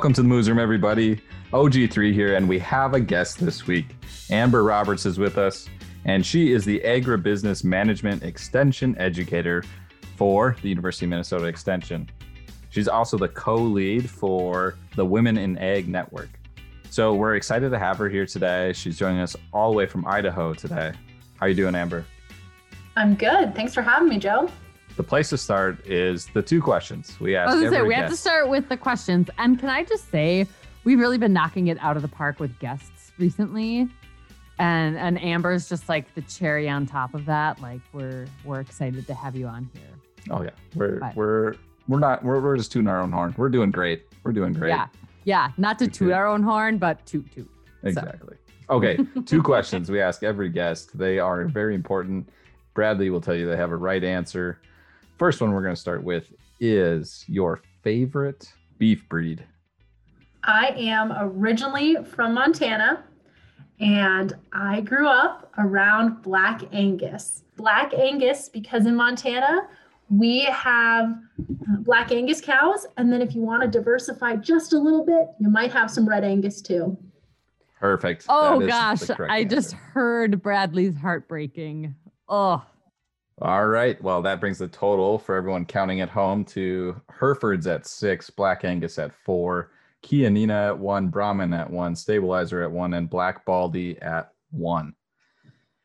Welcome to the Moos Room, everybody. OG3 here, and we have a guest this week. Amber Roberts is with us, and she is the Agribusiness Management Extension Educator for the University of Minnesota Extension. She's also the co lead for the Women in Ag Network. So we're excited to have her here today. She's joining us all the way from Idaho today. How are you doing, Amber? I'm good. Thanks for having me, Joe. The place to start is the two questions we ask. I was gonna say we have to start with the questions. And can I just say we've really been knocking it out of the park with guests recently. And and Amber's just like the cherry on top of that. Like we're we're excited to have you on here. Oh yeah, we're But- we're we're not we're, we're just tooting our own horn. We're doing great. We're doing great. Yeah. Yeah. Not to Toot toot toot. our own horn, but toot toot. Exactly. Okay, two questions we ask every guest. They are very important. Bradley will tell you they have a right answer. First one we're going to start with is your favorite beef breed. I am originally from Montana and I grew up around Black Angus. Black Angus, because in Montana, we have uh, Black Angus cows. And then if you want to diversify just a little bit, you might have some Red Angus too. Perfect. Oh gosh. the correct I just heard Bradley's heartbreaking. Oh. All right. Well, that brings the total for everyone counting at home to Herefords at six, Black Angus at four, Chianina at one, Brahman at one, Stabilizer at one, and Black Baldy at one.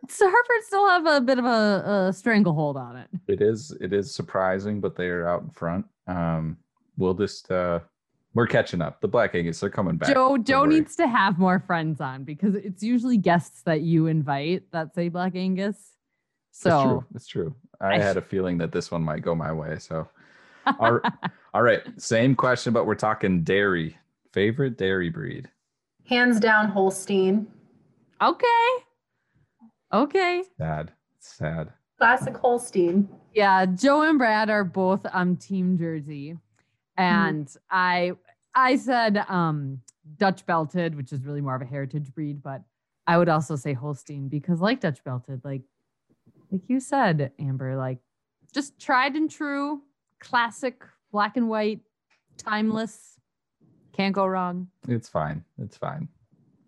So Hereford still have a bit of a, a stranglehold on it. It is it is surprising, but they are out in front. Um, we'll just uh, we're catching up. The Black Angus they're coming back. Joe Joe worry. needs to have more friends on because it's usually guests that you invite that say Black Angus. It's true. So It's true. I I- had a feeling that this one might go my way. So, all right, all right. Same question, but we're talking dairy. Favorite dairy breed? Hands down, Holstein. okay. Okay. Sad. Sad. Classic Holstein. Yeah, Joe and Brad are both um team Jersey. And I I said um Dutch belted, which is really more of a heritage breed, but I would also say Holstein because like Dutch belted, like like you said, Amber, like just tried and true, classic, black and white, timeless. Can't go wrong. It's fine. It's fine.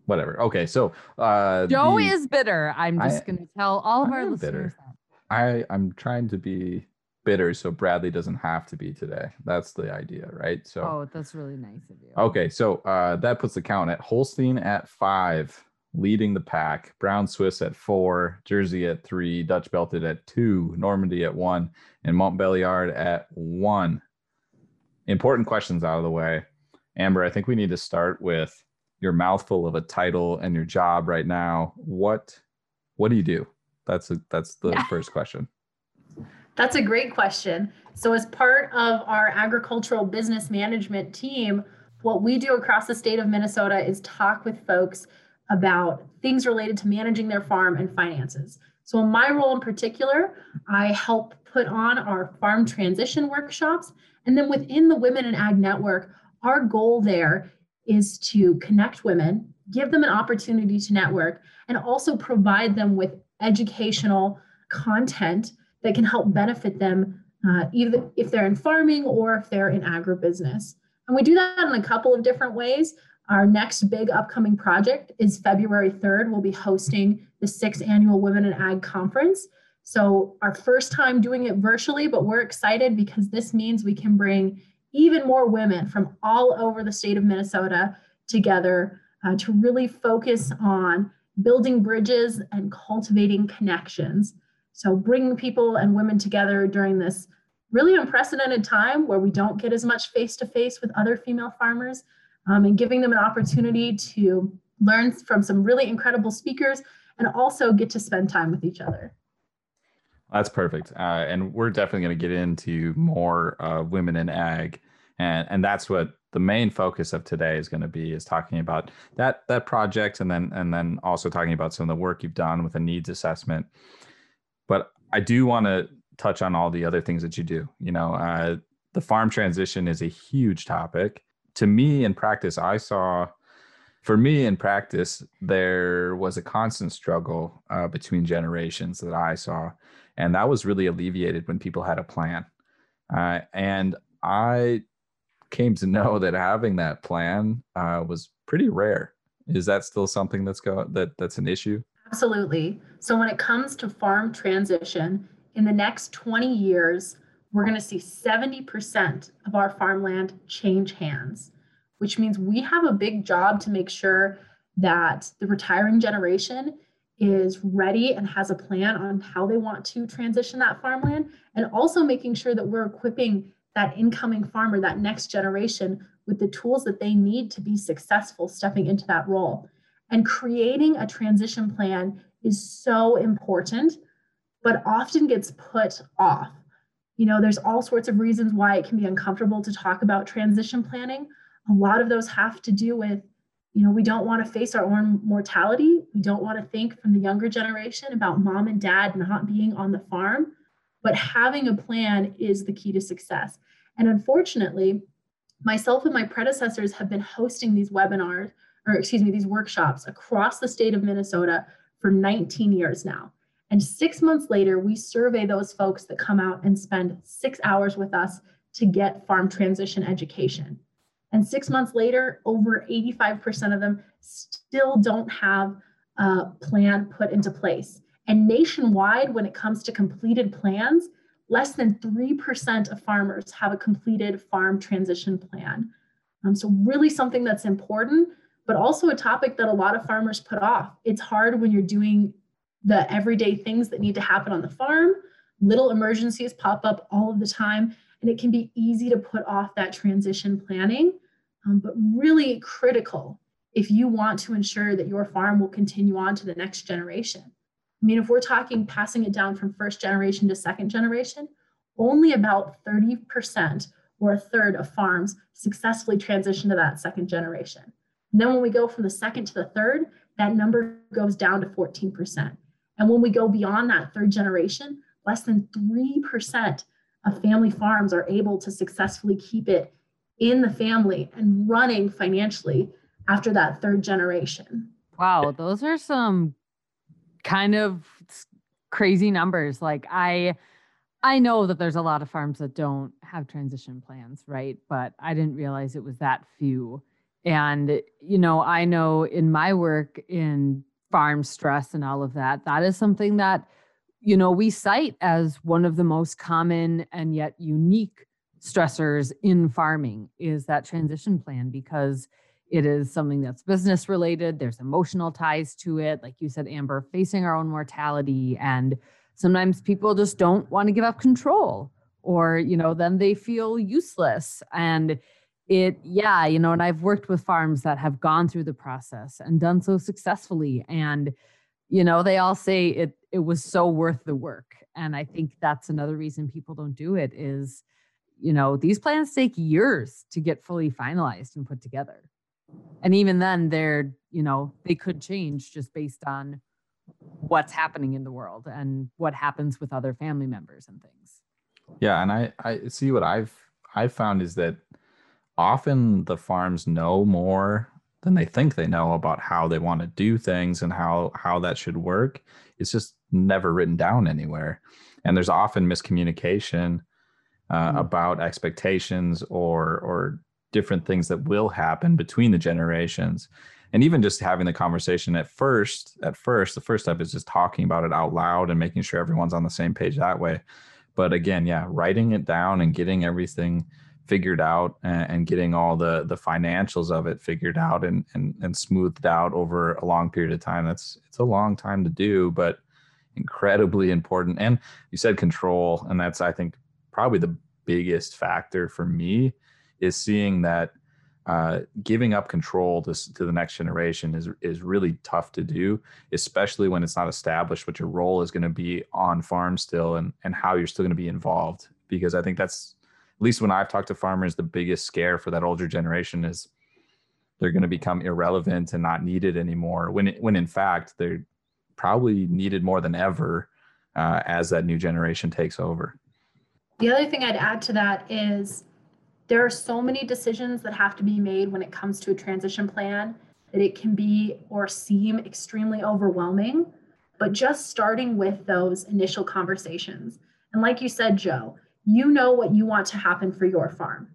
Whatever. Okay. So, uh, Joe the- is bitter. I'm I- just gonna tell all of I our listeners bitter. that. I I'm trying to be bitter so Bradley doesn't have to be today. That's the idea, right? So. Oh, that's really nice of you. Okay, so uh, that puts the count at Holstein at five, leading the pack. Brown Swiss at four, Jersey at three, Dutch Belted at two, Normandy at one, and Montbeliard at one. Important questions out of the way. Amber, I think we need to start with your mouthful of a title and your job right now. What what do you do? That's a, that's the Yeah. first question. That's a great question. So, as part of our agricultural business management team, what we do across the state of Minnesota is talk with folks about things related to managing their farm and finances. So, in my role in particular, I help put on our farm transition workshops. And then within the Women in Ag Network, our goal there is to connect women, give them an opportunity to network, and also provide them with educational content that can help benefit them, uh, either if they're in farming or if they're in agribusiness. And we do that in a couple of different ways. Our next big upcoming project is February 3rd. We'll be hosting the sixth annual Women in Ag Conference. So, our first time doing it virtually, but we're excited because this means we can bring even more women from all over the state of Minnesota together uh, to really focus on building bridges and cultivating connections. So, bringing people and women together during this really unprecedented time where we don't get as much face to face with other female farmers um, and giving them an opportunity to learn from some really incredible speakers and also get to spend time with each other. That's perfect. Uh, and we're definitely going to get into more uh, women in ag, and and that's what the main focus of today is going to be is talking about that that project, and then and then also talking about some of the work you've done with a needs assessment. But I do want to touch on all the other things that you do. You know, uh, the farm transition is a huge topic. To me, in practice, I saw. For me, in practice, there was a constant struggle uh, between generations that I saw and that was really alleviated when people had a plan uh, and i came to know that having that plan uh, was pretty rare. Is that still something that's go that that's an issue? Absolutely. So when it comes to farm transition, in the next 20 years, we're going to see 70% of our farmland change hands, which means we have a big job to make sure that the retiring generation is ready and has a plan on how they want to transition that farmland, and also making sure that we're equipping that incoming farmer, that next generation, with the tools that they need to be successful stepping into that role. And creating a transition plan is so important, but often gets put off. You know, there's all sorts of reasons why it can be uncomfortable to talk about transition planning. A lot of those have to do with, you know, we don't want to face our own mortality. We don't want to think from the younger generation about mom and dad not being on the farm. But having a plan is the key to success. And unfortunately, myself and my predecessors have been hosting these webinars, or excuse me, these workshops across the state of Minnesota for 19 years now. And six months later, we survey those folks that come out and spend six hours with us to get farm transition education. And six months later, over 85% of them still don't have a plan put into place. And nationwide, when it comes to completed plans, less than 3% of farmers have a completed farm transition plan. Um, so, really something that's important, but also a topic that a lot of farmers put off. It's hard when you're doing the everyday things that need to happen on the farm. Little emergencies pop up all of the time, and it can be easy to put off that transition planning, um, but really critical if you want to ensure that your farm will continue on to the next generation. I mean, if we're talking passing it down from first generation to second generation, only about 30% or a third of farms successfully transition to that second generation. And then when we go from the second to the third, that number goes down to 14%. And when we go beyond that third generation, less than 3% of family farms are able to successfully keep it in the family and running financially after that third generation. Wow, those are some kind of crazy numbers. Like I I know that there's a lot of farms that don't have transition plans, right? But I didn't realize it was that few. And you know, I know in my work in farm stress and all of that, that is something that you know, we cite as one of the most common and yet unique stressors in farming is that transition plan because it is something that's business related. There's emotional ties to it. Like you said, Amber, facing our own mortality. And sometimes people just don't want to give up control or, you know, then they feel useless. And it, yeah, you know, and I've worked with farms that have gone through the process and done so successfully. And, you know, they all say it, it was so worth the work. And I think that's another reason people don't do it is, you know, these plans take years to get fully finalized and put together and even then they're you know they could change just based on what's happening in the world and what happens with other family members and things yeah and i i see what i've i've found is that often the farms know more than they think they know about how they want to do things and how how that should work. It's just never written down anywhere. And there's often miscommunication uh, mm-hmm. about expectations or or different things that will happen between the generations. And even just having the conversation at first at first the first step is just talking about it out loud and making sure everyone's on the same page that way. But again yeah writing it down and getting everything figured out and, and getting all the the financials of it figured out and, and and smoothed out over a long period of time that's it's a long time to do but incredibly important and you said control and that's i think probably the biggest factor for me is seeing that uh, giving up control to, to the next generation is is really tough to do, especially when it's not established what your role is going to be on farm still and and how you're still going to be involved. Because I think that's at least when I've talked to farmers, the biggest scare for that older generation is they're going to become irrelevant and not needed anymore. When when in fact they're probably needed more than ever uh, as that new generation takes over. The other thing I'd add to that is there are so many decisions that have to be made when it comes to a transition plan that it can be or seem extremely overwhelming. But just starting with those initial conversations. And like you said, Joe, you know what you want to happen for your farm.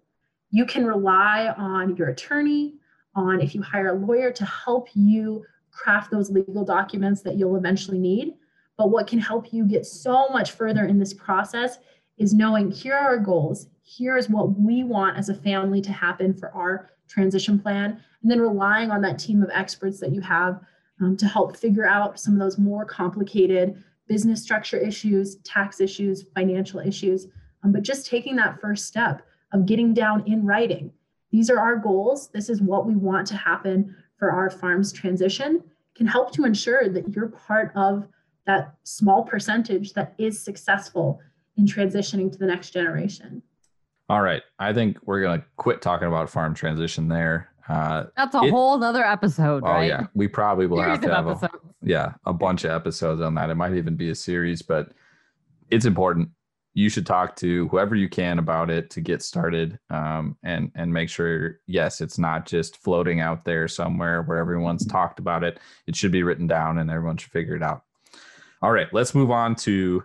You can rely on your attorney, on if you hire a lawyer to help you craft those legal documents that you'll eventually need. But what can help you get so much further in this process is knowing here are our goals, here's what we want as a family to happen for our transition plan, and then relying on that team of experts that you have um, to help figure out some of those more complicated business structure issues, tax issues, financial issues. Um, but just taking that first step of getting down in writing. These are our goals. This is what we want to happen for our farm's transition can help to ensure that you're part of that small percentage that is successful in transitioning to the next generation. All right. I think we're going to quit talking about farm transition there. Uh, That's a it, whole other episode. Oh, right? yeah. We probably will have to have a, yeah, a bunch of episodes on that. It might even be a series, but it's important. You should talk to whoever you can about it to get started um, and and make sure yes it's not just floating out there somewhere where everyone's talked about it it should be written down and everyone should figure it out all right let's move on to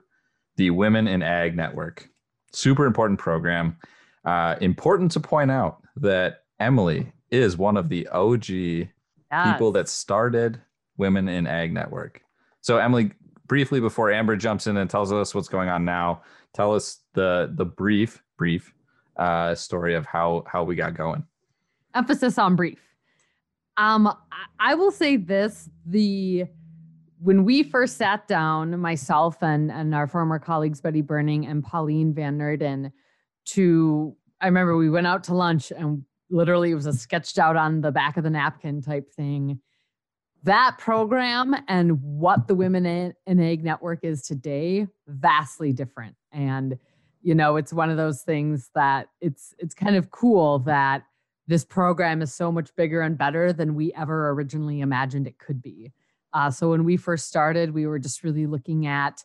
the Women in Ag Network. Super important program. Uh, important to point out that Emily is one of the OG yes. people that started Women in Ag Network. So, Emily, briefly before Amber jumps in and tells us what's going on now, tell us the the brief brief uh, story of how how we got going. Emphasis on brief. Um, I will say this: the when we first sat down, myself and, and our former colleagues, Betty Berning and Pauline Van Nurden, to, I remember we went out to lunch and literally it was a sketched out on the back of the napkin type thing. That program and what the Women in, Ag Network is today, vastly different. And, you know, it's one of those things that it's it's kind of cool that this program is so much bigger and better than we ever originally imagined it could be. Uh, so when we first started, we were just really looking at,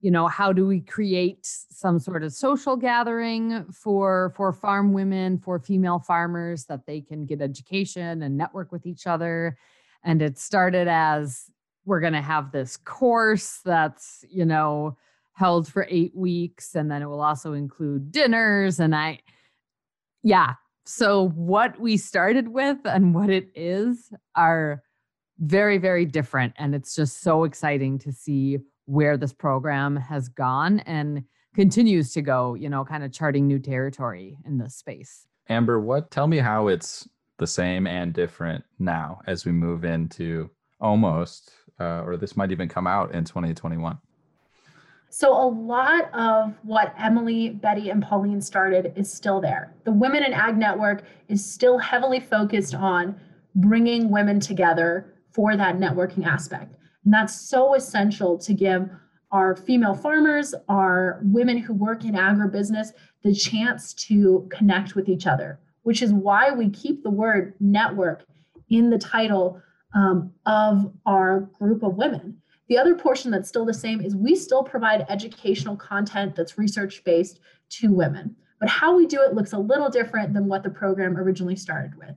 you know, how do we create some sort of social gathering for for farm women, for female farmers, that they can get education and network with each other. And it started as we're going to have this course that's, you know, held for eight weeks, and then it will also include dinners. And I, yeah. So what we started with and what it is are very, very different. And it's just so exciting to see where this program has gone and continues to go, you know, kind of charting new territory in this space. Amber, what tell me how it's the same and different now as we move into almost, uh, or this might even come out in 2021. So, a lot of what Emily, Betty, and Pauline started is still there. The Women in Ag Network is still heavily focused on bringing women together for that networking aspect. And that's so essential to give our female farmers, our women who work in agribusiness, the chance to connect with each other, which is why we keep the word network in the title um, of our group of women. The other portion that's still the same is we still provide educational content that's research based to women. But how we do it looks a little different than what the program originally started with.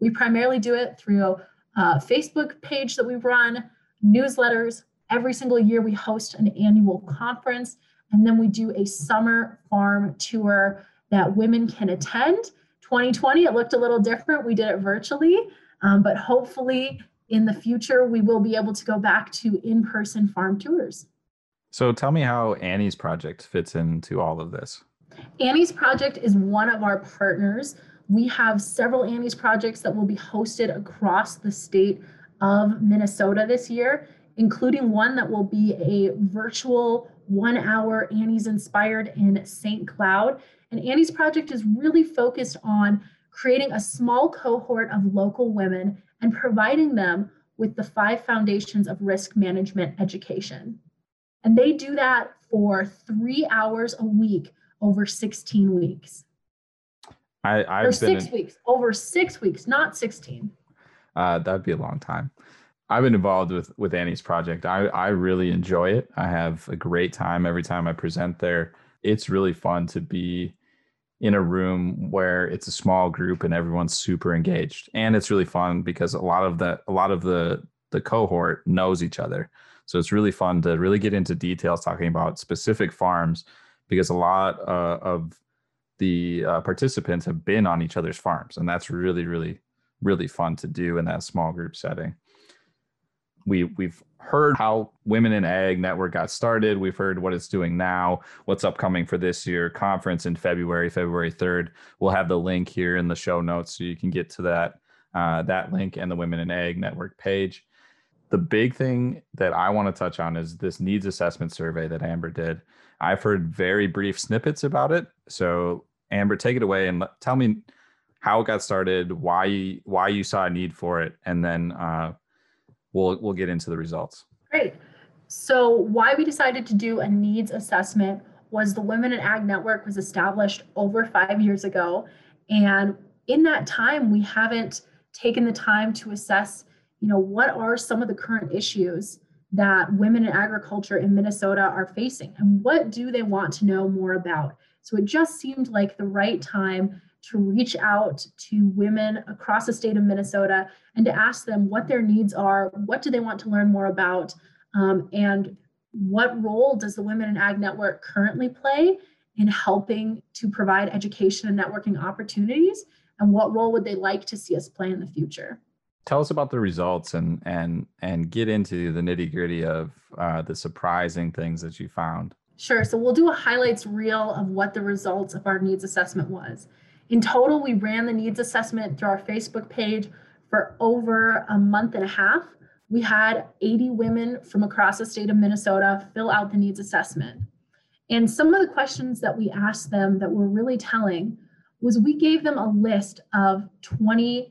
We primarily do it through uh, Facebook page that we run, newsletters. Every single year, we host an annual conference, and then we do a summer farm tour that women can attend. 2020, it looked a little different. We did it virtually, um, but hopefully in the future, we will be able to go back to in person farm tours. So tell me how Annie's project fits into all of this. Annie's project is one of our partners we have several Annie's projects that will be hosted across the state of Minnesota this year, including one that will be a virtual one hour Annie's inspired in St. Cloud. And Annie's project is really focused on creating a small cohort of local women and providing them with the five foundations of risk management education. And they do that for three hours a week over 16 weeks. I, I've or six in, weeks, over six weeks, not 16. Uh, that'd be a long time. I've been involved with with Annie's project. I I really enjoy it. I have a great time every time I present there. It's really fun to be in a room where it's a small group and everyone's super engaged. And it's really fun because a lot of the a lot of the the cohort knows each other. So it's really fun to really get into details talking about specific farms because a lot uh, of the uh, participants have been on each other's farms, and that's really, really, really fun to do in that small group setting. We we've heard how Women in Ag Network got started. We've heard what it's doing now, what's upcoming for this year conference in February, February 3rd. We'll have the link here in the show notes so you can get to that uh, that link and the Women in Ag Network page. The big thing that I want to touch on is this needs assessment survey that Amber did. I've heard very brief snippets about it. So Amber, take it away and tell me how it got started, why why you saw a need for it, and then uh, we'll we'll get into the results. Great. So why we decided to do a needs assessment was the Women in Ag Network was established over five years ago, and in that time we haven't taken the time to assess, you know, what are some of the current issues that women in agriculture in Minnesota are facing and what do they want to know more about. So it just seemed like the right time to reach out to women across the state of Minnesota and to ask them what their needs are, what do they want to learn more about, um, and what role does the Women in Ag Network currently play in helping to provide education and networking opportunities, and what role would they like to see us play in the future? Tell us about the results and and and get into the nitty gritty of uh, the surprising things that you found. Sure. So we'll do a highlights reel of what the results of our needs assessment was. In total, we ran the needs assessment through our Facebook page for over a month and a half. We had 80 women from across the state of Minnesota fill out the needs assessment. And some of the questions that we asked them that were really telling was we gave them a list of 20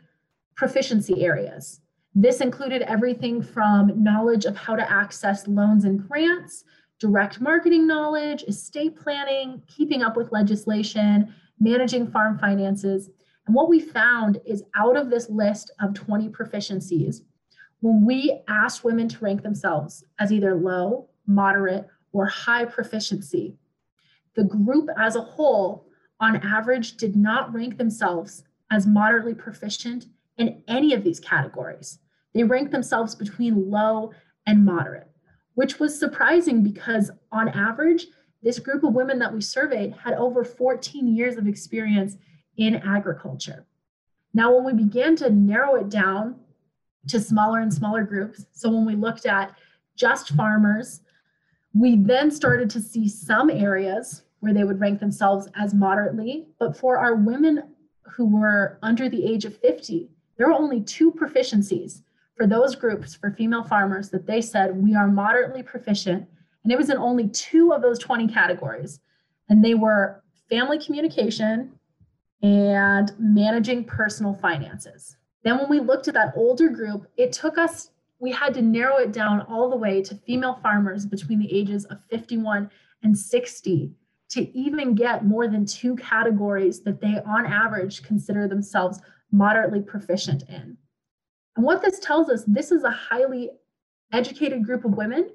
proficiency areas. This included everything from knowledge of how to access loans and grants, direct marketing knowledge, estate planning, keeping up with legislation, managing farm finances. And what we found is out of this list of 20 proficiencies, when we asked women to rank themselves as either low, moderate, or high proficiency, the group as a whole, on average, did not rank themselves as moderately proficient in any of these categories. They ranked themselves between low and moderate, which was surprising because, on average, this group of women that we surveyed had over 14 years of experience in agriculture. Now, when we began to narrow it down to smaller and smaller groups, so when we looked at just farmers, we then started to see some areas where they would rank themselves as moderately, but for our women who were under the age of 50, there were only two proficiencies for those groups for female farmers that they said we are moderately proficient and it was in only two of those 20 categories. And they were family communication and managing personal finances. Then, when we looked at that older group, it took us, we had to narrow it down all the way to female farmers between the ages of 51 and 60 to even get more than two categories that they, on average, consider themselves moderately proficient in. And what this tells us, this is a highly educated group of women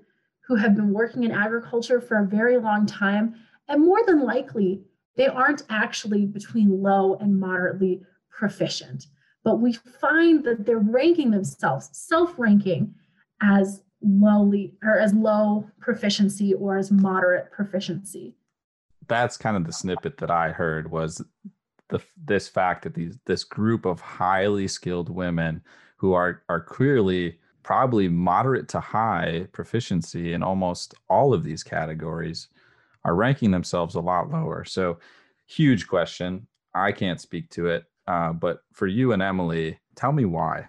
who have been working in agriculture for a very long time. And more than likely, they aren't actually between low and moderately proficient. But we find that they're ranking themselves, self ranking as lowly or as low proficiency or as moderate proficiency. That's kind of the snippet that I heard was the this fact that these this group of highly skilled women who are are clearly probably moderate to high proficiency in almost all of these categories are ranking themselves a lot lower. So, huge question. I can't speak to it. Uh, but for you and Emily, tell me why.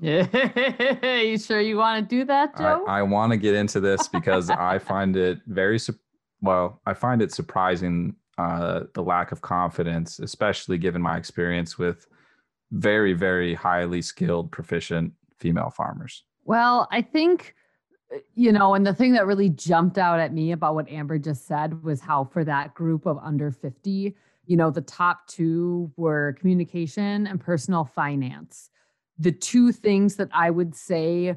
Yeah, you sure you want to do that, Joe? I, I want to get into this because I find it very well. I find it surprising uh, the lack of confidence, especially given my experience with very, very highly skilled, proficient female farmers? Well, I think, you know, and the thing that really jumped out at me about what Amber just said was how for that group of under 50, you know, the top two were communication and personal finance. The two things that I would say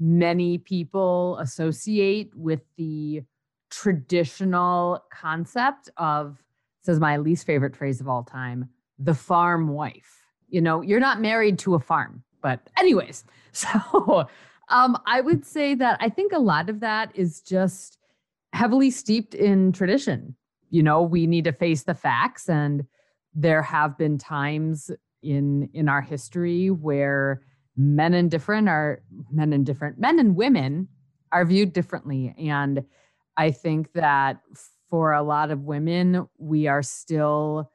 many people associate with the traditional concept of, says my least favorite phrase of all time, the farm wife. You know, you're not married to a farm. But, anyways, so um, I would say that I think a lot of that is just heavily steeped in tradition. you know, we need to face the facts and there have been times in in our history where men and different are men and different men and women are viewed differently and i think that for a lot of women we are still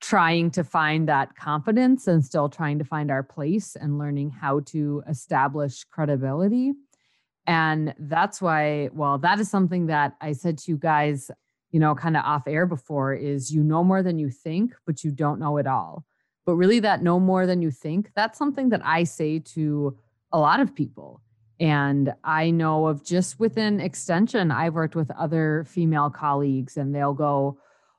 trying to find that confidence and still trying to find our place and learning how to establish credibility. And that's why well that is something that i said to you guys you know kind of off air before is you know more than you think but you don't know it all. But really that know more than you think that's something that i say to a lot of people. And i know of just within extension i've worked with other female colleagues and they'll go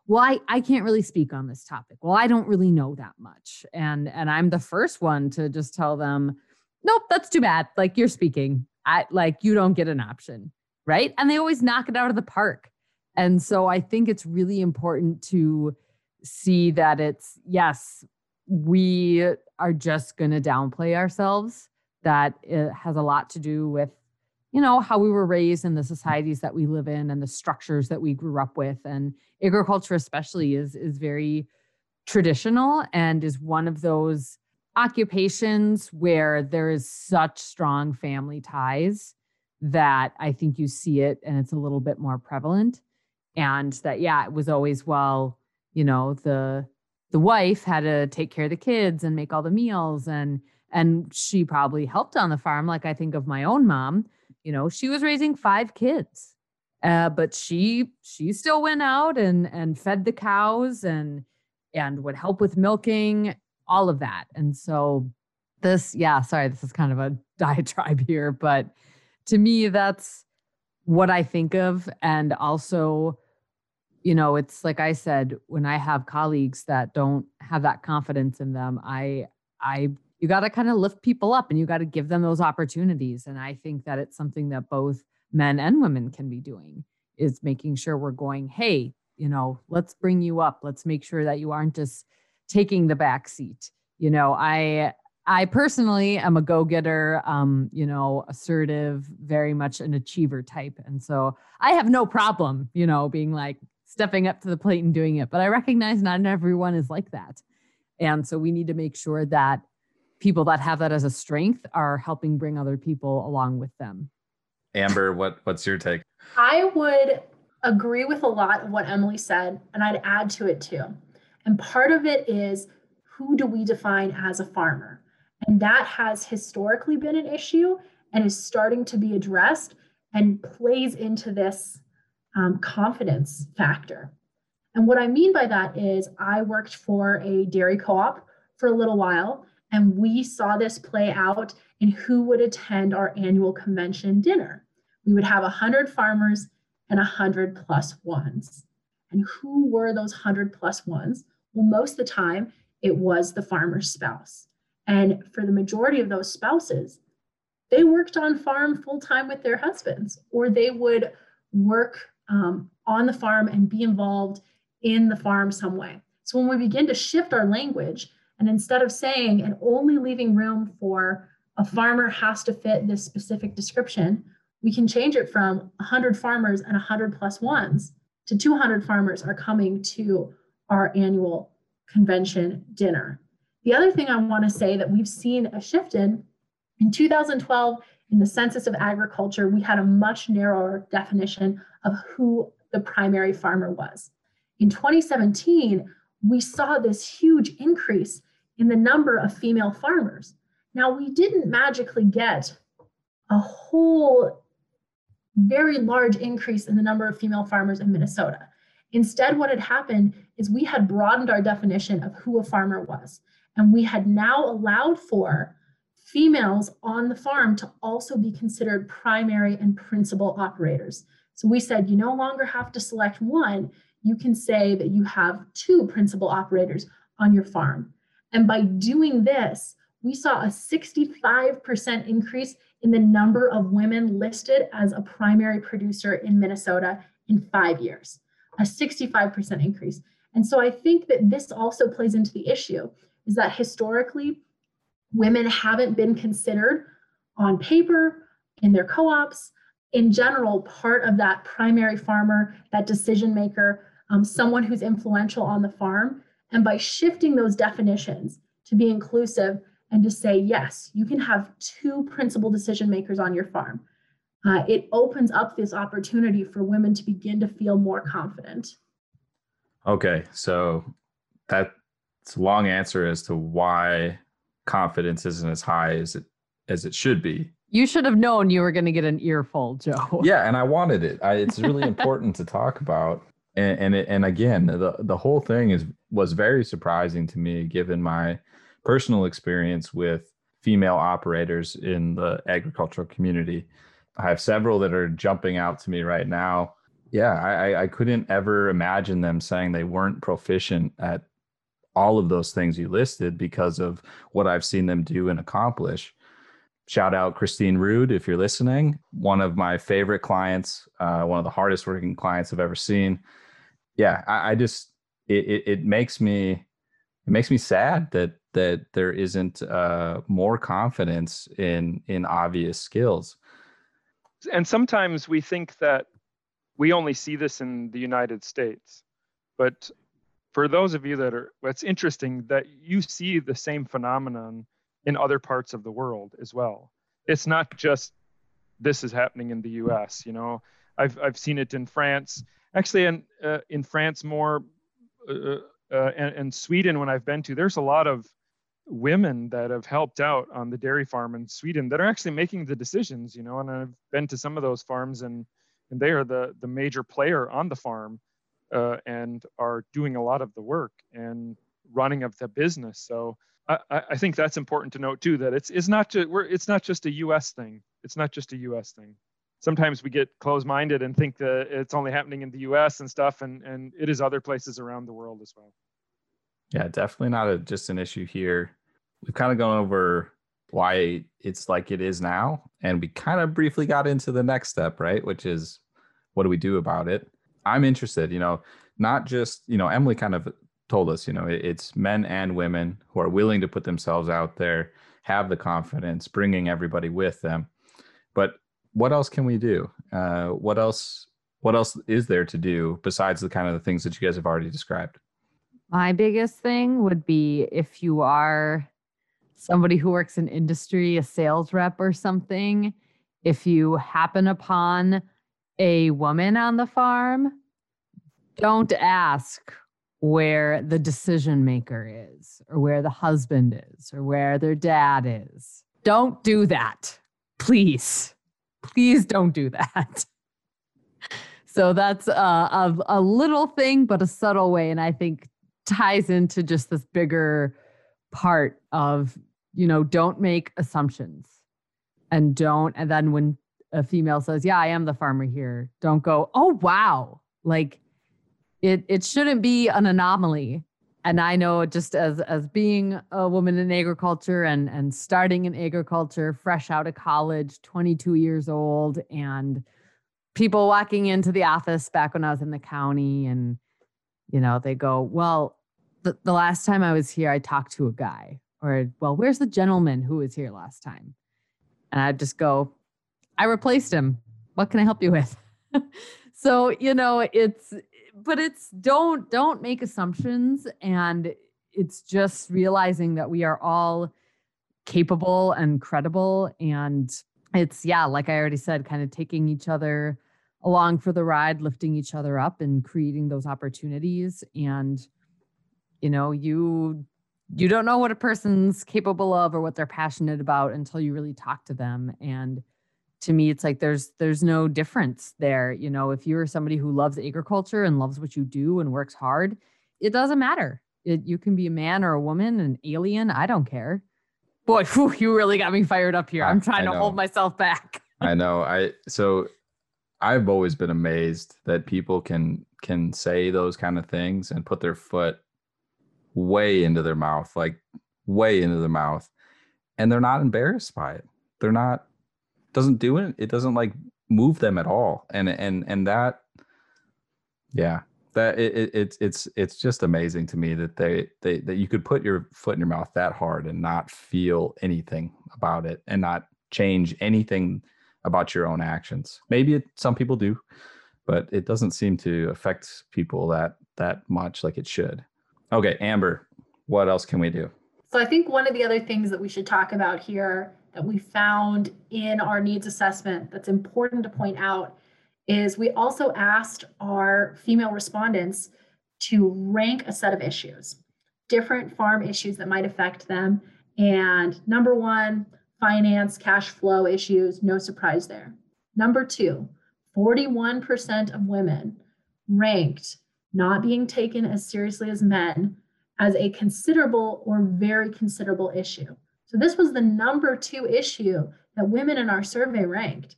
well I, I can't really speak on this topic. Well i don't really know that much. And and i'm the first one to just tell them nope that's too bad. Like you're speaking. I like you don't get an option. Right? And they always knock it out of the park. And so i think it's really important to see that it's yes we are just going to downplay ourselves. That it has a lot to do with you know how we were raised in the societies that we live in and the structures that we grew up with. And agriculture especially is is very traditional and is one of those occupations where there is such strong family ties that i think you see it and it's a little bit more prevalent. And that yeah it was always well you know the the wife had to take care of the kids and make all the meals and and she probably helped on the farm. Like i think of my own mom you know she was raising five kids uh, but she she still went out and and fed the cows and and would help with milking all of that. And so this yeah sorry this is kind of a diatribe here but to me that's what i think of. And also you know, it's like I said, when I have colleagues that don't have that confidence in them, I, I, you got to kind of lift people up and you got to give them those opportunities. And I think that it's something that both men and women can be doing is making sure we're going, hey, you know, let's bring you up. Let's make sure that you aren't just taking the back seat. You know, I, I personally am a go-getter, um, you know, assertive, very much an achiever type. And so I have no problem, you know, being like, stepping up to the plate and doing it. But I recognize not everyone is like that. And so we need to make sure that people that have that as a strength are helping bring other people along with them. Amber, what what's your take? I would agree with a lot of what Emily said, and I'd add to it too. And part of it is who do we define as a farmer? And that has historically been an issue and is starting to be addressed and plays into this um, confidence factor. And what I mean by that is, I worked for a dairy co op for a little while, and we saw this play out in who would attend our annual convention dinner. We would have 100 farmers and 100 plus ones. And who were those 100 plus ones? Well, most of the time, it was the farmer's spouse. And for the majority of those spouses, they worked on farm full time with their husbands, or they would work um, on the farm and be involved in the farm some way. So when we begin to shift our language, and instead of saying and only leaving room for a farmer has to fit this specific description, we can change it from 100 farmers and 100 plus ones to 200 farmers are coming to our annual convention dinner. The other thing I want to say that we've seen a shift in in 2012 in the census of agriculture, we had a much narrower definition of who the primary farmer was. In 2017, we saw this huge increase in the number of female farmers. Now, we didn't magically get a whole very large increase in the number of female farmers in Minnesota. Instead, what had happened is we had broadened our definition of who a farmer was, and we had now allowed for females on the farm to also be considered primary and principal operators. So we said you no longer have to select one, you can say that you have two principal operators on your farm. And by doing this, we saw a 65% increase in the number of women listed as a primary producer in Minnesota in five years, a 65% increase. And so I think that this also plays into the issue is that historically, women haven't been considered on paper in their co-ops in general part of that primary farmer that decision maker um, someone who's influential on the farm. And by shifting those definitions to be inclusive and to say, yes, you can have two principal decision makers on your farm, uh, it opens up this opportunity for women to begin to feel more confident. Okay, so that's a long answer as to why confidence isn't as high as it as it should be. You should have known you were going to get an earful, Joe. Yeah, and I wanted it. I, it's really important to talk about, and and, it, and again, the the whole thing is was very surprising to me, given my personal experience with female operators in the agricultural community. I have several that are jumping out to me right now. Yeah, I, I couldn't ever imagine them saying they weren't proficient at all of those things you listed because of what I've seen them do and accomplish. Shout out Christine Rude if you're listening. One of my favorite clients, uh, one of the hardest working clients I've ever seen. Yeah, I, I just it, it, it makes me it makes me sad that that there isn't uh, more confidence in in obvious skills and sometimes we think that we only see this in the United States. But for those of you that are, it's interesting that you see the same phenomenon in other parts of the world as well. It's not just this is happening in the U.S. You know, I've I've seen it in France. Actually, in uh, in France more, uh, uh, and, and Sweden when I've been to, there's a lot of women that have helped out on the dairy farm in Sweden that are actually making the decisions, you know, and I've been to some of those farms and and they are the the major player on the farm uh, and are doing a lot of the work and running of the business. So I, I think that's important to note too that it's it's not just we're it's not just a U.S. thing. It's not just a U.S. thing. Sometimes we get closed-minded and think that it's only happening in the U.S. and stuff, and and it is other places around the world as well. Yeah, definitely not a, just an issue here we've kind of gone over why it's like it is now and we kind of briefly got into the next step right which is what do we do about it i'm interested you know not just you know emily kind of told us you know it's men and women who are willing to put themselves out there have the confidence bringing everybody with them but what else can we do uh, what else what else is there to do besides the kind of the things that you guys have already described my biggest thing would be if you are somebody who works in industry, a sales rep or something, if you happen upon a woman on the farm, don't ask where the decision maker is or where the husband is or where their dad is. Don't do that. Please. Please don't do that. so that's uh, a, a, a little thing, but a subtle way. And I think ties into just this bigger part of you know, don't make assumptions and don't. And then when a female says, Yeah, I am the farmer here, don't go, Oh, wow. Like it, it shouldn't be an anomaly. And I know just as as being a woman in agriculture and and starting in agriculture, fresh out of college, 22 years old, and people walking into the office back when I was in the county, and you know, they go, Well, the, the last time I was here, I talked to a guy or well where's the gentleman who was here last time? And i'd just go i replaced him. What can i help you with? So you know it's but it's don't don't make assumptions and it's just realizing that we are all capable and credible and it's yeah like i already said kind of taking each other along for the ride lifting each other up and creating those opportunities and you know you you don't know what a person's capable of or what they're passionate about until you really talk to them and to me it's like there's there's no difference there you know? If you're somebody who loves agriculture and loves what you do and works hard it doesn't matter. It, you can be a man or a woman an alien i don't care. Boy whew, you really got me fired up here. I'm trying to hold myself back. I know. I so i've always been amazed that people can can say those kind of things and put their foot way into their mouth, like way into their mouth, and they're not embarrassed by it. They're not doesn't do it. It doesn't like move them at all. And and and that, yeah, that it, it, it's it's it's just amazing to me that they they that you could put your foot in your mouth that hard and not feel anything about it and not change anything about your own actions. Maybe it, some people do, but it doesn't seem to affect people that that much like it should. Okay, Amber, what else can we do? So I think one of the other things that we should talk about here that we found in our needs assessment that's important to point out is we also asked our female respondents to rank a set of issues, different farm issues that might affect them. And number one, finance, cash flow issues, no surprise there. Number two, 41% of women ranked not being taken as seriously as men as a considerable or very considerable issue. So this was the number two issue that women in our survey ranked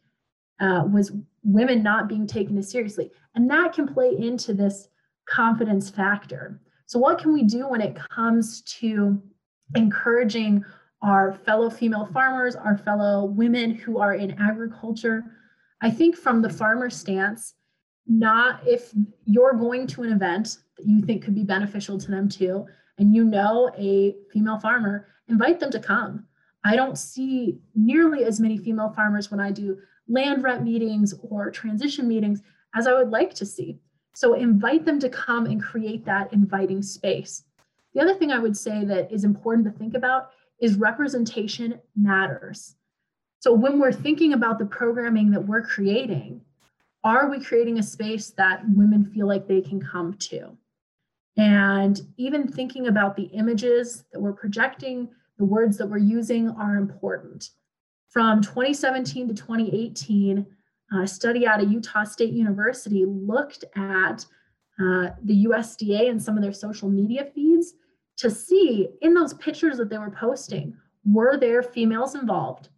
uh, was women not being taken as seriously, and that can play into this confidence factor. So what can we do when it comes to encouraging our fellow female farmers, our fellow women who are in agriculture? I think from the farmer stance, not if you're going to an event that you think could be beneficial to them too, and you know a female farmer, invite them to come. I don't see nearly as many female farmers when I do land rent meetings or transition meetings as I would like to see. So invite them to come and create that inviting space. The other thing I would say that is important to think about is representation matters. So when we're thinking about the programming that we're creating, are we creating a space that women feel like they can come to? And even thinking about the images that we're projecting, the words that we're using are important. From 2017 to 2018, a study out of Utah State University looked at uh, the USDA and some of their social media feeds to see in those pictures that they were posting, were there females involved?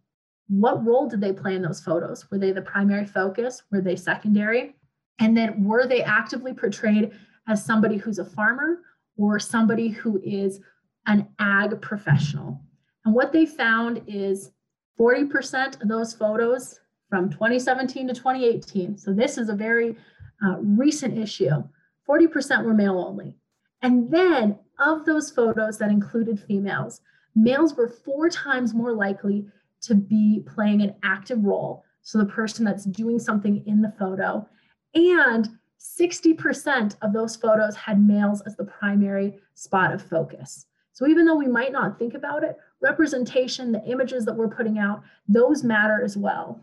what role did they play in those photos? Were they the primary focus? Were they secondary? And then were they actively portrayed as somebody who's a farmer or somebody who is an ag professional? And what they found is 40% of those photos from 2017 to 2018, so this is a very uh, recent issue, 40% were male only. And then of those photos that included females, males were four times more likely to be playing an active role. So the person that's doing something in the photo. And 60% of those photos had males as the primary spot of focus. So even though we might not think about it, representation, the images that we're putting out, those matter as well.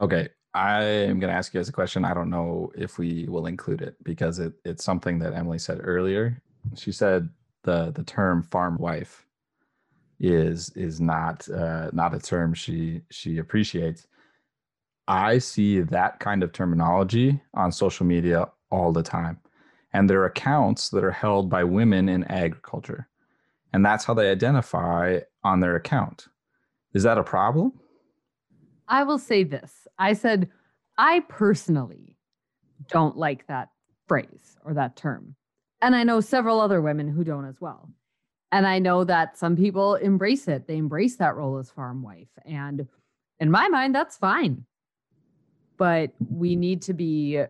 Okay. I am going to ask you guys a question. I don't know if we will include it because it, it's something that Emily said earlier. She said the the term farm wife is is not uh, not a term she she appreciates. I see that kind of terminology on social media all the time, and there are accounts that are held by women in agriculture, and that's how they identify on their account. Is that a problem? I will say this. I said I personally don't like that phrase or that term. And I know several other women who don't as well. And I know that some people embrace it. They embrace that role as farm wife. And in my mind, that's fine. But we need to be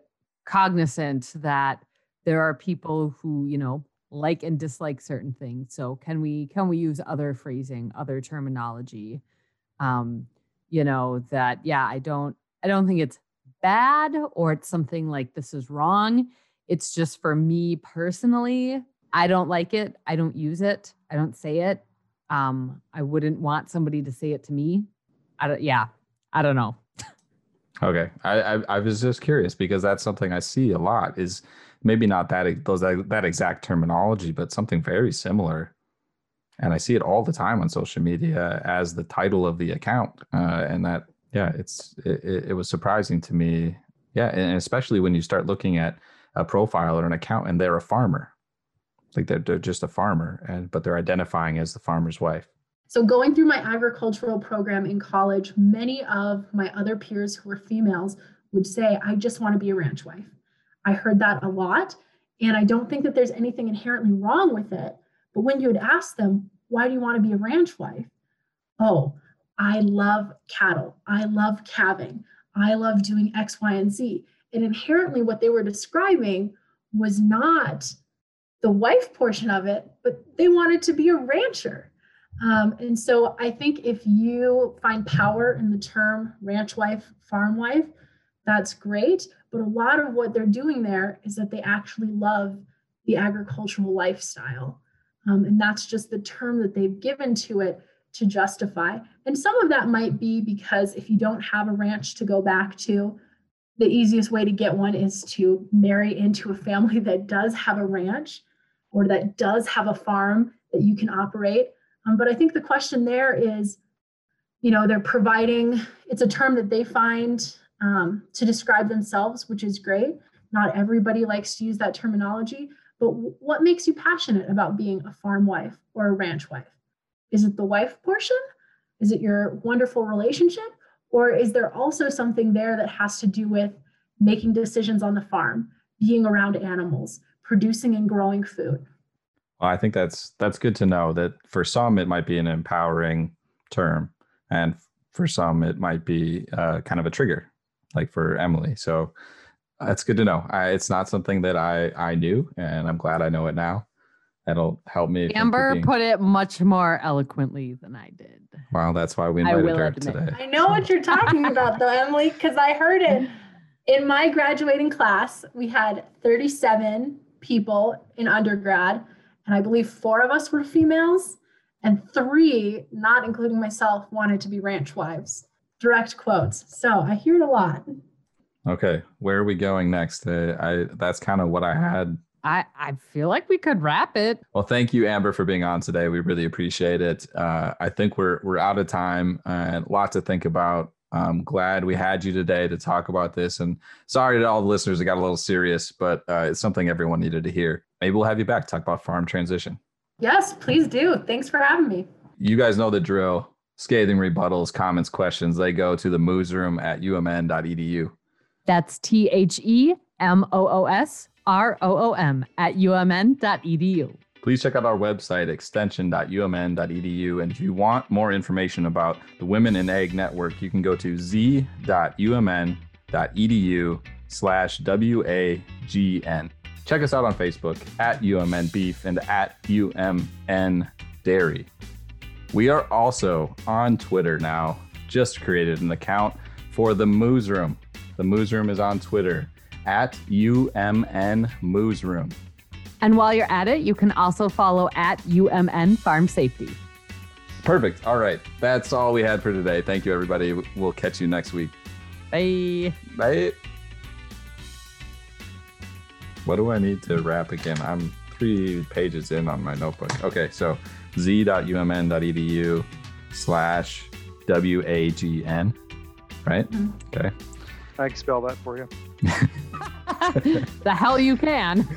cognizant that there are people who, you know, like and dislike certain things. So can we can we use other phrasing, other terminology? Um, you know, that yeah, I don't I don't think it's bad or it's something like this is wrong. It's just for me personally, I don't like it. I don't use it. I don't say it. Um, I wouldn't want somebody to say it to me. I don't, yeah, I don't know. Okay, I, I, I was just curious because that's something I see a lot. Is maybe not that those that exact terminology, but something very similar. And I see it all the time on social media as the title of the account, uh, and that yeah, it's it, it was surprising to me. Yeah, and especially when you start looking at a profile or an account and they're a farmer like they're, they're just a farmer and but they're identifying as the farmer's wife so going through my agricultural program in college many of my other peers who were females would say i just want to be a ranch wife. I heard that a lot and i don't think that there's anything inherently wrong with it but when you would ask them why do you want to be a ranch wife? Oh i love cattle. I love calving. I love doing x y and z. And inherently what they were describing was not the wife portion of it, but they wanted to be a rancher. Um, and so I think if you find power in the term ranch wife, farm wife, that's great. But a lot of what they're doing there is that they actually love the agricultural lifestyle. Um, and that's just the term that they've given to it to justify. And some of that might be because if you don't have a ranch to go back to, the easiest way to get one is to marry into a family that does have a ranch or that does have a farm that you can operate. Um, but I think the question there is, you know, they're providing, it's a term that they find um, to describe themselves, which is great. Not everybody likes to use that terminology, but what makes you passionate about being a farm wife or a ranch wife? Is it the wife portion? Is it your wonderful relationship? Or is there also something there that has to do with making decisions on the farm, being around animals, producing and growing food? Well, I think that's that's good to know that for some it might be an empowering term, and for some it might be uh, kind of a trigger, like for Emily. So that's good to know. I, it's not something that I I knew, and I'm glad I know it now. That'll help me. Amber put it much more eloquently than I did. Well, that's why we invited her admit. today. I know what you're talking about, though, Emily, because I heard it in my graduating class. We had 37 people in undergrad, and I believe four of us were females, and three, not including myself, wanted to be ranch wives. Direct quotes. So I hear it a lot. Okay, where are we going next? Uh, I that's kind of what I had. I I feel like we could wrap it. Well, thank you, Amber, for being on today. We really appreciate it. Uh, I think we're we're out of time and a lot to think about. I'm glad we had you today to talk about this. And sorry to all the listeners, it got a little serious, but uh, it's something everyone needed to hear. Maybe we'll have you back talk about farm transition. Yes, please do. Thanks for having me. You guys know the drill. Scathing rebuttals, comments, questions, they go to the moosroom at umn.edu. That's T H E M O O S R O O M at umn.edu. Please check out our website, extension.umn.edu. And if you want more information about the Women in Ag Network, you can go to z.umn.edu slash WAGN. Check us out on Facebook at UMN Beef and at UMN Dairy. We are also on Twitter now, just created an account for the Moos Room. The Moos Room is on Twitter at UMN Moos Room. And while you're at it, you can also follow at UMN Farm Safety. Perfect. All right. That's all we had for today. Thank you, everybody. We'll catch you next week. Bye. Bye. What do I need to wrap again? I'm three pages in on my notebook. Okay, so z.umn.edu slash W-A-G-N, right? Mm-hmm. Okay. I can spell that for you. the hell you can.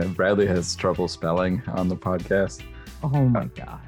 Bradley has trouble spelling on the podcast. Oh my God.